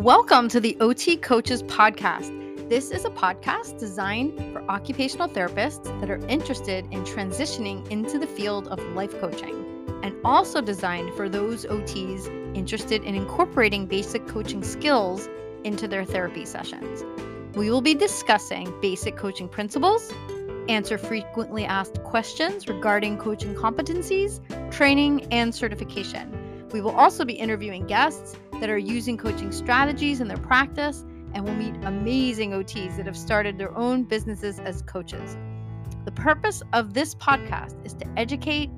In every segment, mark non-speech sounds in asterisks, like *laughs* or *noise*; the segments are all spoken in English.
Welcome to the OT Coaches Podcast. This is a podcast designed for occupational therapists that are interested in transitioning into the field of life coaching and also designed for those OTs interested in incorporating basic coaching skills into their therapy sessions. We will be discussing basic coaching principles, answer frequently asked questions regarding coaching competencies, training, and certification. We will also be interviewing guests that are using coaching strategies in their practice, and we'll meet amazing OTs that have started their own businesses as coaches. The purpose of this podcast is to educate,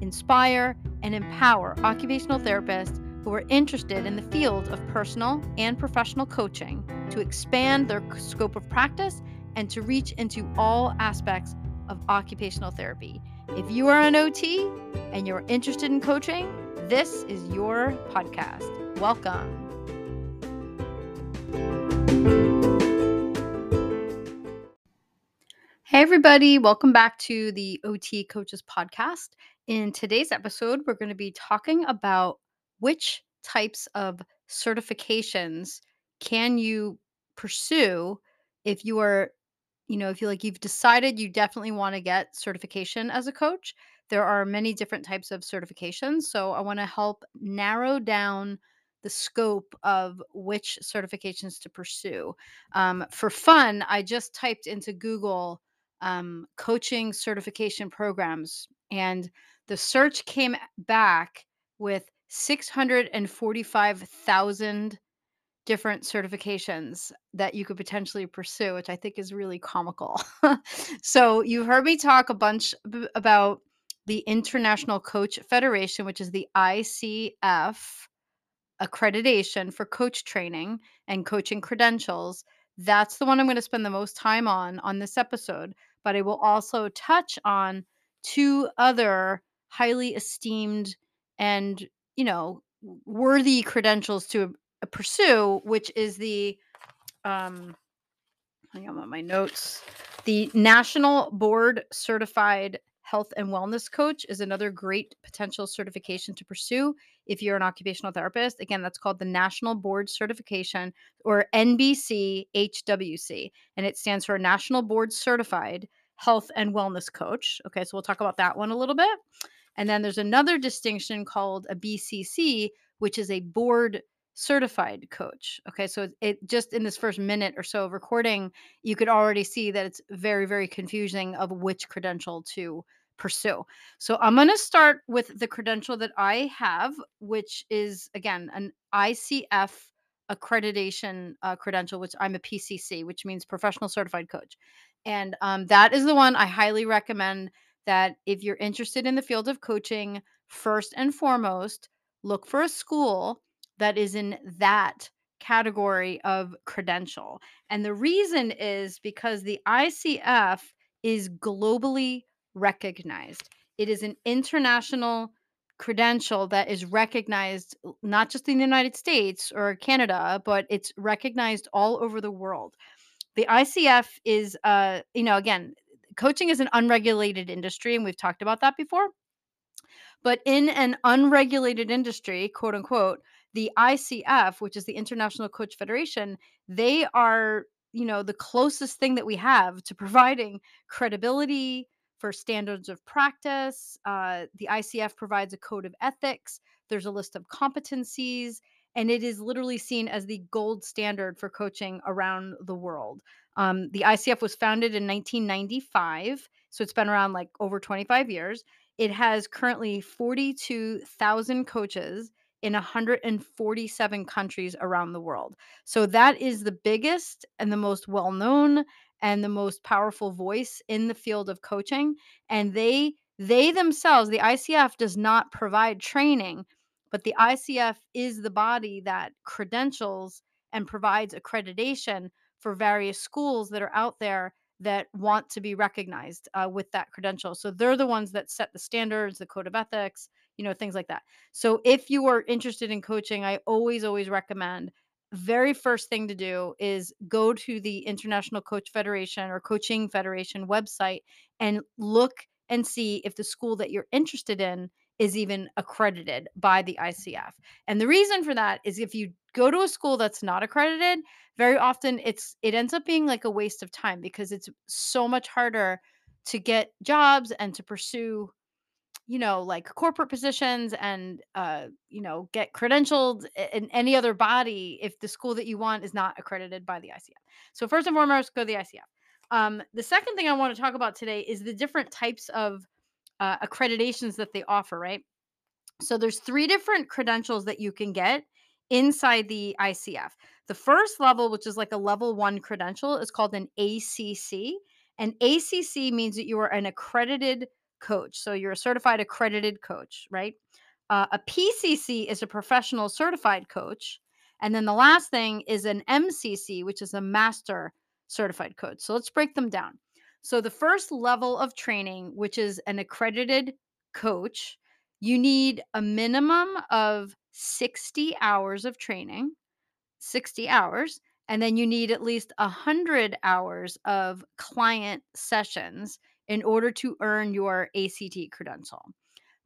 inspire, and empower occupational therapists who are interested in the field of personal and professional coaching to expand their scope of practice and to reach into all aspects of occupational therapy. If you are an OT and you're interested in coaching, this is your podcast. Welcome. Hey, everybody, welcome back to the OT Coaches Podcast. In today's episode, we're going to be talking about which types of certifications can you pursue if you are you know if you like you've decided you definitely want to get certification as a coach there are many different types of certifications. So I want to help narrow down the scope of which certifications to pursue. Um, for fun, I just typed into Google um, coaching certification programs, and the search came back with 645,000 different certifications that you could potentially pursue, which I think is really comical. *laughs* so, you've heard me talk a bunch b- about the International Coach Federation, which is the ICF accreditation for coach training and coaching credentials. That's the one I'm going to spend the most time on on this episode, but I will also touch on two other highly esteemed and, you know, worthy credentials to uh, pursue, which is the um hang on my notes. The National Board Certified health and wellness coach is another great potential certification to pursue if you're an occupational therapist. Again, that's called the National Board Certification or NBC HWC, and it stands for National Board Certified Health and Wellness Coach. Okay, so we'll talk about that one a little bit. And then there's another distinction called a BCC, which is a board certified coach. Okay, so it, just in this first minute or so of recording, you could already see that it's very, very confusing of which credential to pursue. So I'm going to start with the credential that I have, which is again an ICF accreditation uh, credential, which I'm a PCC, which means professional certified coach. And um, that is the one I highly recommend that if you're interested in the field of coaching, first and foremost, look for a school that is in that category of credential. And the reason is because the ICF is globally recognized. It is an international credential that is recognized not just in the United States or Canada, but it's recognized all over the world. The ICF is, uh, you know, again, coaching is an unregulated industry, and we've talked about that before. But in an unregulated industry, quote unquote, the ICF, which is the International Coach Federation, they are, you know, the closest thing that we have to providing credibility, for standards of practice. Uh, the ICF provides a code of ethics. There's a list of competencies, and it is literally seen as the gold standard for coaching around the world. Um, the ICF was founded in 1995, so it's been around like over 25 years. It has currently 42,000 coaches in 147 countries around the world. So that is the biggest and the most well known and the most powerful voice in the field of coaching and they they themselves the ICF does not provide training but the ICF is the body that credentials and provides accreditation for various schools that are out there that want to be recognized uh, with that credential. So they're the ones that set the standards, the code of ethics, you know, things like that. So if you are interested in coaching, I always, always recommend very first thing to do is go to the International Coach Federation or Coaching Federation website and look and see if the school that you're interested in is even accredited by the ICF. And the reason for that is if you go to a school that's not accredited, very often it's it ends up being like a waste of time because it's so much harder to get jobs and to pursue you know like corporate positions and uh you know get credentialed in any other body if the school that you want is not accredited by the ICF. So first and foremost go to the ICF. Um the second thing I want to talk about today is the different types of uh, accreditations that they offer, right? So there's three different credentials that you can get inside the ICF. The first level, which is like a level one credential, is called an ACC. And ACC means that you are an accredited coach. So you're a certified accredited coach, right? Uh, a PCC is a professional certified coach. And then the last thing is an MCC, which is a master certified coach. So let's break them down. So the first level of training, which is an accredited coach, you need a minimum of 60 hours of training, 60 hours, and then you need at least 100 hours of client sessions in order to earn your ACC credential.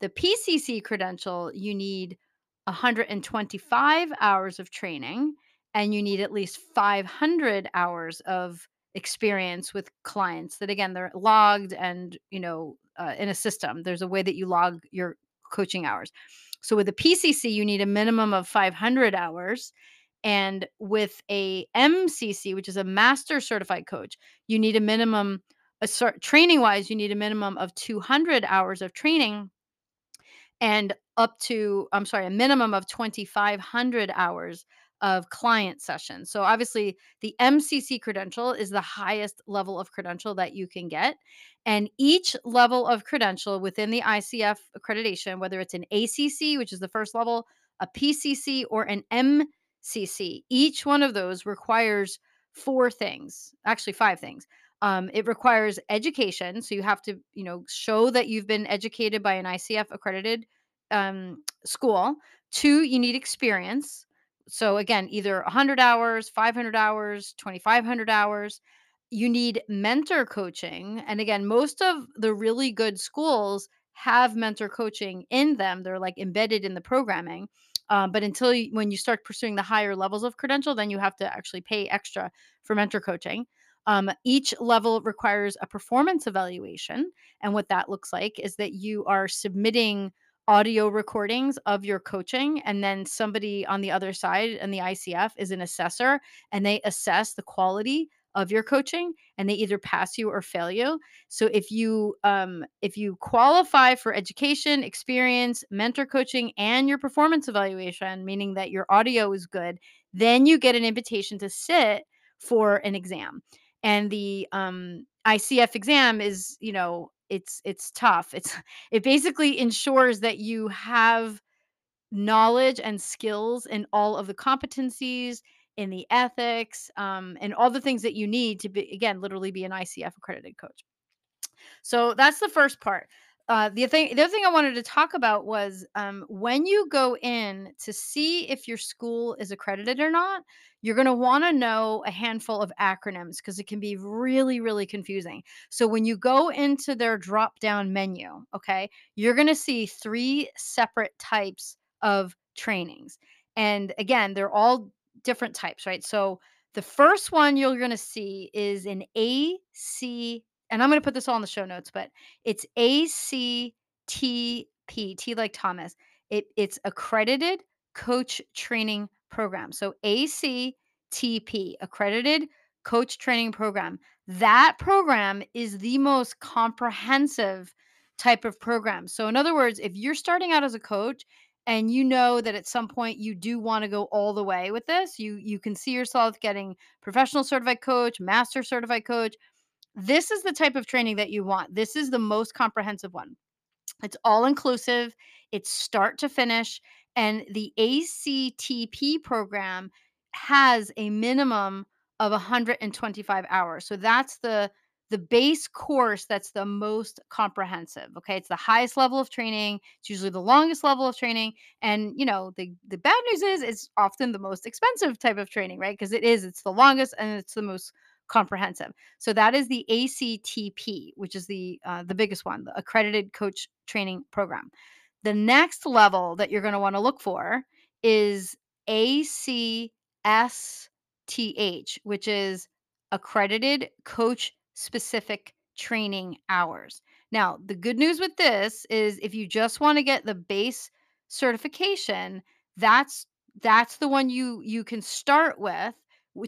The PCC credential, you need 125 hours of training and you need at least 500 hours of experience with clients that again they're logged and you know uh, in a system there's a way that you log your coaching hours. So with a PCC, you need a minimum of 500 hours. And with a MCC, which is a master certified coach, you need a minimum, a cert, training wise, you need a minimum of 200 hours of training and up to, I'm sorry, a minimum of 2,500 hours of client sessions. So obviously, the MCC credential is the highest level of credential that you can get. And each level of credential within the ICF accreditation, whether it's an ACC, which is the first level, a PCC, or an MCC, each one of those requires four things, actually, five things. Um, it requires education. So you have to, you know, show that you've been educated by an ICF accredited um, school. Two, you need experience. So again, either 100 hours, 500 hours, 2500 hours. You need mentor coaching. And again, most of the really good schools have mentor coaching in them. They're like embedded in the programming. Um, but until you, when you start pursuing the higher levels of credential, then you have to actually pay extra for mentor coaching. Um, each level requires a performance evaluation. And what that looks like is that you are submitting audio recordings of your coaching and then somebody on the other side and the ICF is an assessor and they assess the quality of your coaching and they either pass you or fail you. So if you um if you qualify for education, experience, mentor coaching and your performance evaluation, meaning that your audio is good, then you get an invitation to sit for an exam. And the um ICF exam is, you know, it's it's tough. It's *laughs* it basically ensures that you have knowledge and skills in all of the competencies, in the ethics, um, and all the things that you need to be again, literally be an ICF accredited coach. So that's the first part. Uh, the thing, the other thing I wanted to talk about was um, when you go in to see if your school is accredited or not, you're going to want to know a handful of acronyms because it can be really, really confusing. So when you go into their drop down menu, okay, you're going to see three separate types of trainings. And again, they're all different types, right? So the first one you're going to see is an AC and I'm going to put this all in the show notes, but it's ACTP, T like Thomas. It, it's accredited coach training program. So ACTP, accredited coach training program. That program is the most comprehensive type of program. So, in other words, if you're starting out as a coach and you know that at some point you do want to go all the way with this, you you can see yourself getting professional certified coach, master certified coach, this is the type of training that you want. This is the most comprehensive one. It's all inclusive, it's start to finish. And the ACTP program has a minimum of 125 hours. So that's the the base course that's the most comprehensive okay it's the highest level of training it's usually the longest level of training and you know the the bad news is it's often the most expensive type of training right because it is it's the longest and it's the most comprehensive. So that is the ACTP, which is the uh, the biggest one, the accredited coach training program. The next level that you're going to want to look for is ACSTH, which is accredited coach specific training hours. Now, the good news with this is if you just want to get the base certification, that's that's the one you you can start with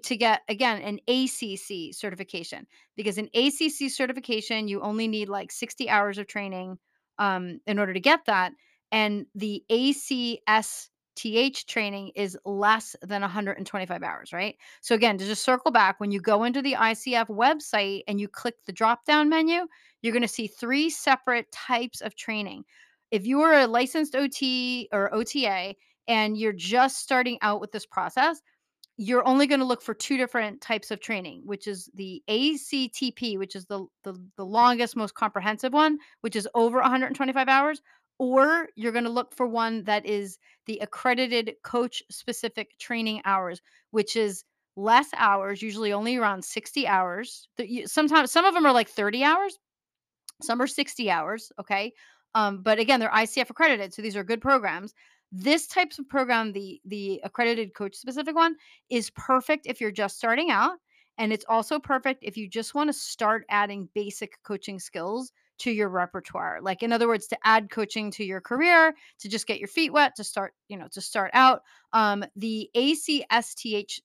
to get again an ACC certification because an ACC certification you only need like 60 hours of training um, in order to get that and the ACSTH training is less than 125 hours, right? So again, to just circle back, when you go into the ICF website and you click the drop down menu, you're going to see three separate types of training. If you are a licensed OT or OTA and you're just starting out with this process, you're only going to look for two different types of training, which is the ACTP, which is the, the the longest, most comprehensive one, which is over 125 hours, or you're going to look for one that is the accredited coach specific training hours, which is less hours, usually only around 60 hours. Sometimes some of them are like 30 hours, some are 60 hours, okay? Um, but again, they're ICF accredited, so these are good programs. This types of program, the the accredited coach specific one, is perfect if you're just starting out, and it's also perfect if you just want to start adding basic coaching skills to your repertoire. Like in other words, to add coaching to your career, to just get your feet wet, to start, you know, to start out. Um, the ACSTH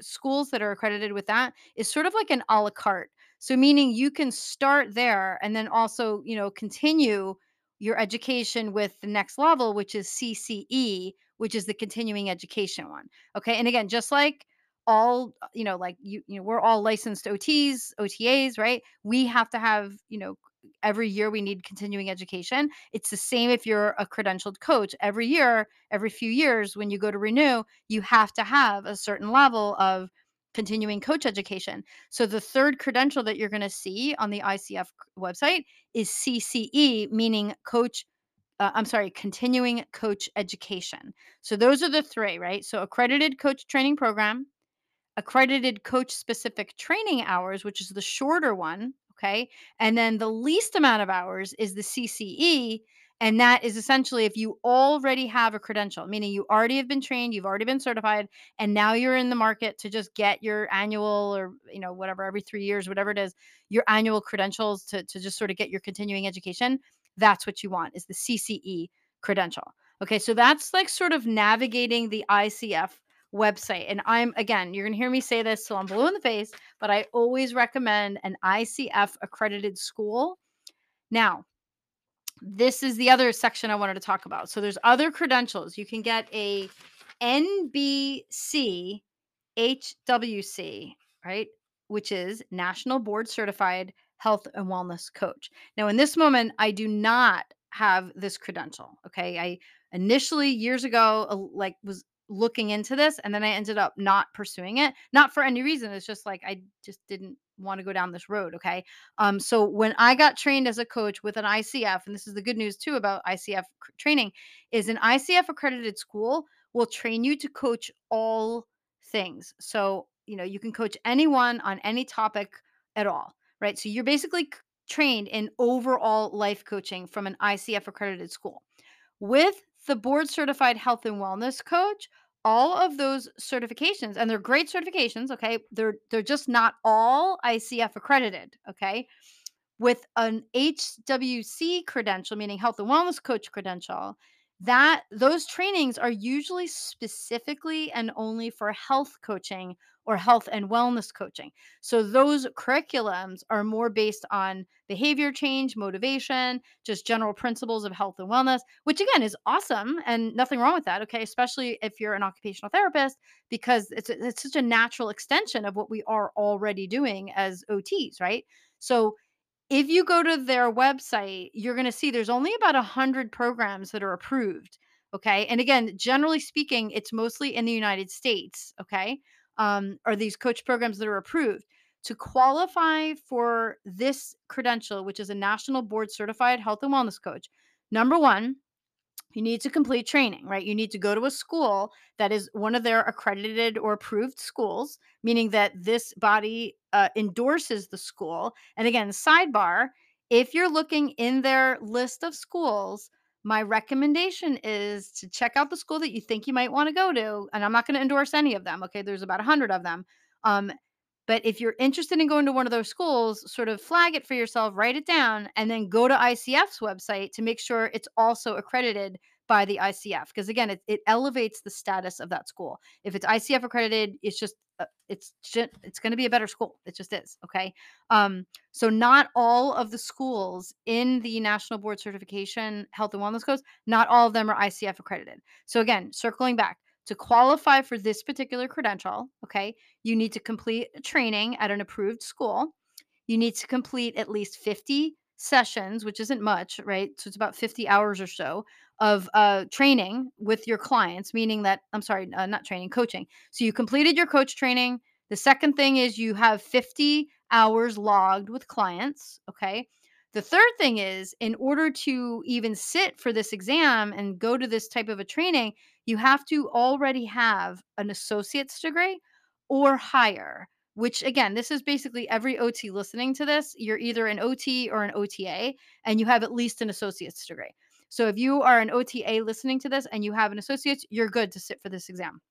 schools that are accredited with that is sort of like an a la carte so meaning you can start there and then also, you know, continue your education with the next level, which is CCE, which is the continuing education one. Okay. And again, just like all, uh, you know, like you, you know, we're all licensed OTs, OTAs, right? We have to have, you know, every year we need continuing education. It's the same if you're a credentialed coach. Every year, every few years, when you go to renew, you have to have a certain level of continuing coach education. So the third credential that you're going to see on the ICF website is CCE, meaning coach. Uh, I'm sorry, continuing coach education. So those are the three, right? So accredited coach training program, accredited coach specific training hours, which is the shorter one. Okay. And then the least amount of hours is the CCE. And that is essentially if you already have a credential, meaning you already have been trained, you've already been certified, and now you're in the market to just get your annual or, you know, whatever, every three years, whatever it is, your annual credentials to, to just sort of get your continuing education. That's what you want is the CCE credential. Okay. So that's like sort of navigating the ICF website. And I'm again, you're gonna hear me say this till I'm blue in the face, but I always recommend an ICF accredited school. Now, this is the other section I wanted to talk about. So there's other credentials. You can get a NBC HWC, right? Which is National Board Certified Health and Wellness Coach. Now, in this moment, I do not have this credential. Okay. I initially, years ago, uh, like was looking into this and then I ended up not pursuing it. Not for any reason. It's just like I just didn't want to go down this road. Okay. Um, so when I got trained as a coach with an ICF, and this is the good news too about ICF training, is an ICF accredited school will train you to coach all things. So, you know, you can coach anyone on any topic at all, right? So you're basically trained in overall life coaching from an ICF accredited school. With the board certified health and wellness coach, all of those certifications and they're great certifications, okay? They're they're just not all ICF accredited, okay? with an HWC credential, meaning health and wellness coach credential, that those trainings are usually specifically and only for health coaching or health and wellness coaching. So those curriculums are more based on behavior change, motivation, just general principles of health and wellness, which again is awesome and nothing wrong with that, okay? Especially if you're an occupational therapist because it's it's such a natural extension of what we are already doing as OTs, right? So if you go to their website, you're going to see there's only about 100 programs that are approved. Okay. And again, generally speaking, it's mostly in the United States. Okay. Um, are these coach programs that are approved. To qualify for this credential, which is a national board certified health and wellness coach, number one, you need to complete training, right? You need to go to a school that is one of their accredited or approved schools, meaning that this body uh, endorses the school. And again, sidebar if you're looking in their list of schools, My recommendation is to check out the school that you think you might wanna go to, and I'm not gonna endorse any of them, okay? There's about 100 of them. Um, but if you're interested in going to one of those schools, sort of flag it for yourself, write it down, and then go to ICF's website to make sure it's also accredited by the ICF. Because again, it, it elevates the status of that school. If it's ICF accredited, it's just uh, it's ju- it's going to be a better school. It just is. Okay. Um, so not all of the schools in the National Board Certification Health and Wellness Codes, not all of them are ICF accredited. So again, circling back to qualify for this particular credential, okay, you need to complete a training at an approved school. You need to complete at least 50 sessions, which isn't much, right? So it's about 50 hours or so of uh, training with your clients, meaning that, I'm sorry, uh, not training, coaching. So you completed your coach training. The second thing is you have 50 hours logged with clients, okay? The third thing is, in order to even sit for this exam and go to this type of a training, you have to already have an associate's degree or higher. Which again, this is basically every OT listening to this. You're either an OT or an OTA, and you have at least an associate's degree. So if you are an OTA listening to this and you have an associate's, you're good to sit for this exam.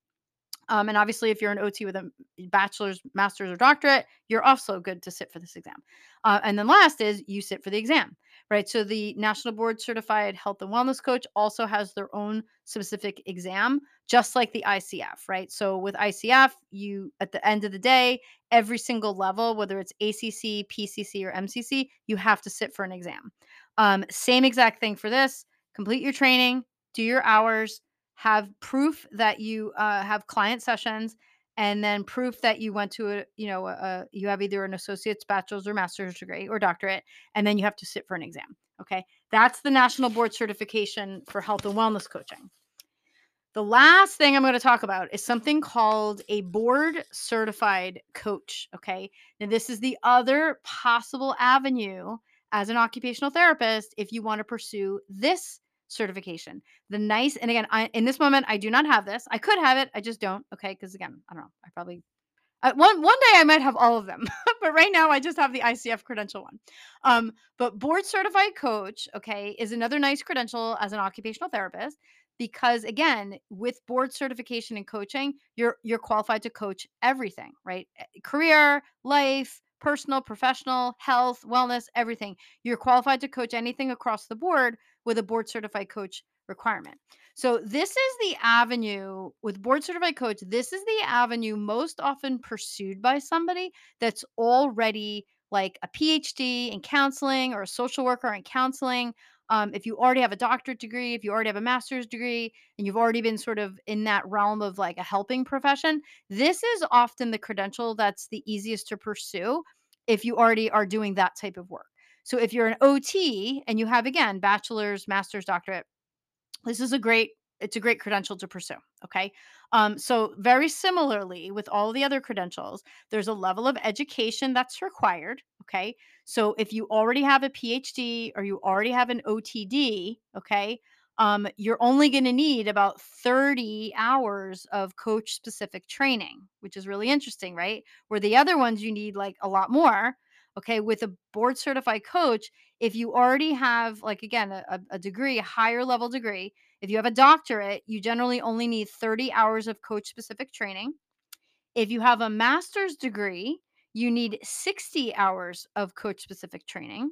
Um, and obviously, if you're an OT with a bachelor's, master's, or doctorate, you're also good to sit for this exam. Uh, and then last is you sit for the exam, right? So the National Board Certified Health and Wellness Coach also has their own specific exam, just like the ICF, right? So with ICF, you at the end of the day, every single level, whether it's ACC, PCC, or MCC, you have to sit for an exam. Um, same exact thing for this. Complete your training, do your hours have proof that you uh, have client sessions and then proof that you went to a you know a, you have either an associate's bachelor's or master's degree or doctorate and then you have to sit for an exam okay? That's the national board certification for health and wellness coaching. The last thing i'm going to talk about is something called a board certified coach okay? Now this is the other possible avenue as an occupational therapist if you want to pursue this certification. The nice, and again, I, in this moment, I do not have this. I could have it, I just don't. Okay, because again, I don't know. I probably uh, one one day I might have all of them, *laughs* but right now I just have the ICF credential one. Um, but board certified coach, okay, is another nice credential as an occupational therapist because again, with board certification and coaching, you're you're qualified to coach everything, right? Eh, career, life, personal, professional, health, wellness, everything. You're qualified to coach anything across the board with a board certified coach requirement. So this is the avenue with board certified coach. This is the avenue most often pursued by somebody that's already like a PhD in counseling or a social worker in counseling. Um, if you already have a doctorate degree, if you already have a master's degree, and you've already been sort of in that realm of like a helping profession, this is often the credential that's the easiest to pursue if you already are doing that type of work. So if you're an OT and you have again bachelor's, master's, doctorate, this is a great it's a great credential to pursue. Okay. Um, so very similarly with all the other credentials, there's a level of education that's required. Okay. So if you already have a PhD or you already have an OTD, okay, um, you're only going to need about 30 hours of coach specific training, which is really interesting, right? Where the other ones you need like a lot more. Okay. With a board certified coach, if you already have, like, again, a, a degree, a higher level degree, if you have a doctorate, you generally only need 30 hours of coach specific training. If you have a master's degree, you need 60 hours of coach specific training.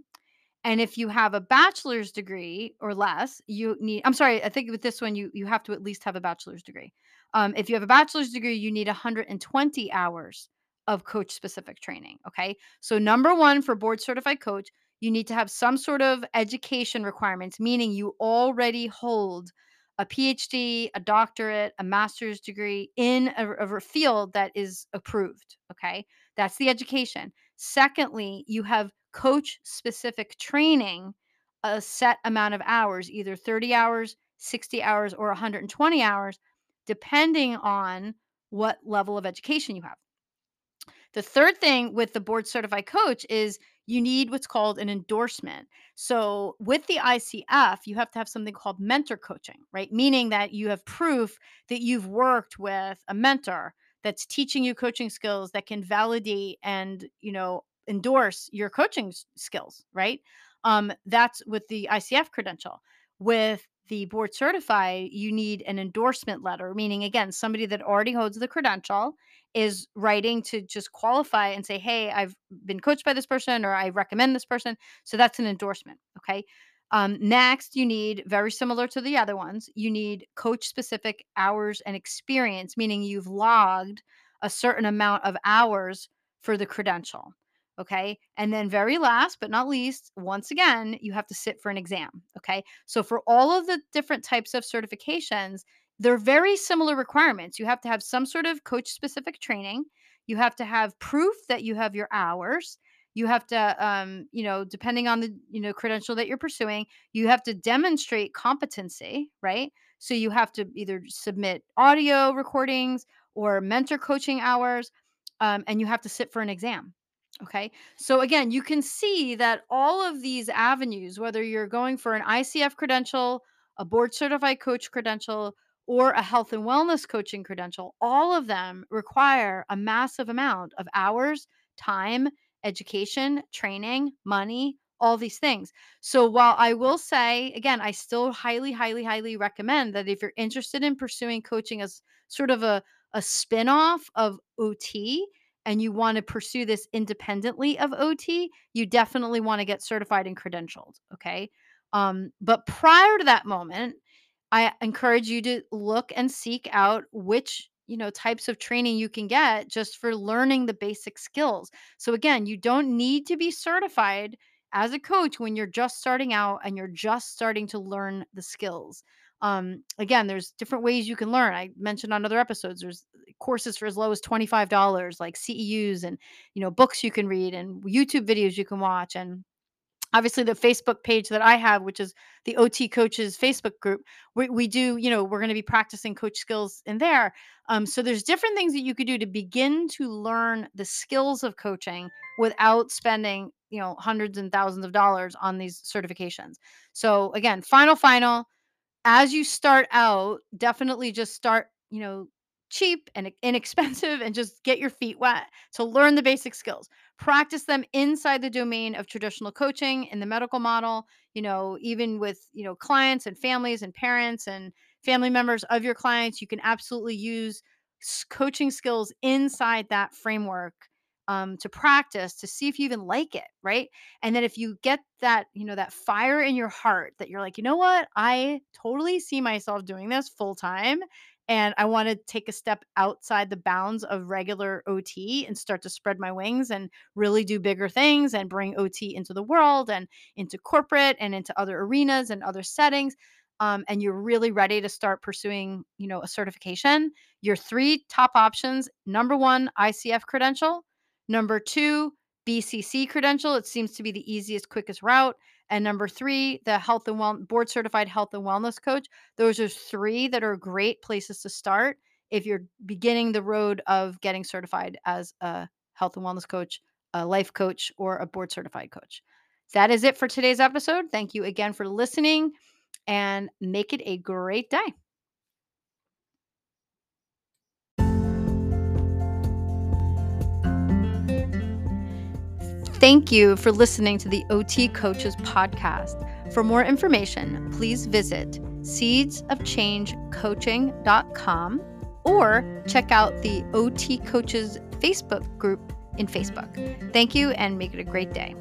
And if you have a bachelor's degree or less, you need I'm sorry, I think with this one you you have to at least have a bachelor's degree. Um, if you have a bachelor's degree, you need 120 hours of coach specific training. Okay. So, number one for board certified coach, you need to have some sort of education requirements, meaning you already hold a PhD, a doctorate, a master's degree in a, a field that is approved. Okay. That's the education. Secondly, you have coach specific training, a set amount of hours, either 30 hours, 60 hours, or 120 hours, depending on what level of education you have. The third thing with the board certified coach is you need what's called an endorsement. So with the ICF, you have to have something called mentor coaching, right? Meaning that you have proof that you've worked with a mentor that's teaching you coaching skills that can validate and, you know, endorse your coaching skills, right? Um, that's with the ICF credential. With the board certify, you need an endorsement letter, meaning again, somebody that already holds the credential is writing to just qualify and say, Hey, I've been coached by this person or I recommend this person. So that's an endorsement. Okay. Um, next, you need very similar to the other ones, you need coach specific hours and experience, meaning you've logged a certain amount of hours for the credential. Okay. And then, very last but not least, once again, you have to sit for an exam. Okay. So, for all of the different types of certifications, they're very similar requirements. You have to have some sort of coach specific training, you have to have proof that you have your hours. You have to, um, you know, depending on the, you know, credential that you're pursuing, you have to demonstrate competency, right? So you have to either submit audio recordings or mentor coaching hours, um, and you have to sit for an exam. Okay. So again, you can see that all of these avenues, whether you're going for an ICF credential, a board certified coach credential, or a health and wellness coaching credential, all of them require a massive amount of hours, time, education, training, money, all these things. So while I will say, again, I still highly, highly, highly recommend that if you're interested in pursuing coaching as sort of a, a spin-off of OT, and you want to pursue this independently of OT, you definitely want to get certified and credentialed. Okay. Um, but prior to that moment, I encourage you to look and seek out which you know types of training you can get just for learning the basic skills. So again, you don't need to be certified as a coach when you're just starting out and you're just starting to learn the skills. Um, again, there's different ways you can learn. I mentioned on other episodes, there's courses for as low as $25, like CEUs and, you know, books you can read and YouTube videos you can watch. And obviously the Facebook page that I have, which is the OT coaches Facebook group, we, we do, you know, we're going to be practicing coach skills in there. Um, so there's different things that you could do to begin to learn the skills of coaching without spending, you know, hundreds and thousands of dollars on these certifications. So again, final, final, as you start out, definitely just start, you know, cheap and inexpensive and just get your feet wet to learn the basic skills. Practice them inside the domain of traditional coaching in the medical model, you know, even with, you know, clients and families and parents and family members of your clients, you can absolutely use coaching skills inside that framework um, to practice to see if you even like it, right? And then if you get that, you know, that fire in your heart that you're like, you know what, I totally see myself doing this full time. And I want to take a step outside the bounds of regular OT and start to spread my wings and really do bigger things and bring OT into the world and into corporate and into other arenas and other settings. Um, and you're really ready to start pursuing, you know, a certification. Your three top options: number one, ICF credential Number two, BCC credential. It seems to be the easiest, quickest route. And number three, the health and well board certified health and wellness coach. Those are three that are great places to start if you're beginning the road of getting certified as a health and wellness coach, a life coach, or a board certified coach. That is it for today's episode. Thank you again for listening and make it a great day. Thank you for listening to the OT Coaches podcast. For more information, please visit seedsofchangecoaching.com or check out the OT Coaches Facebook group in Facebook. Thank you and make it a great day.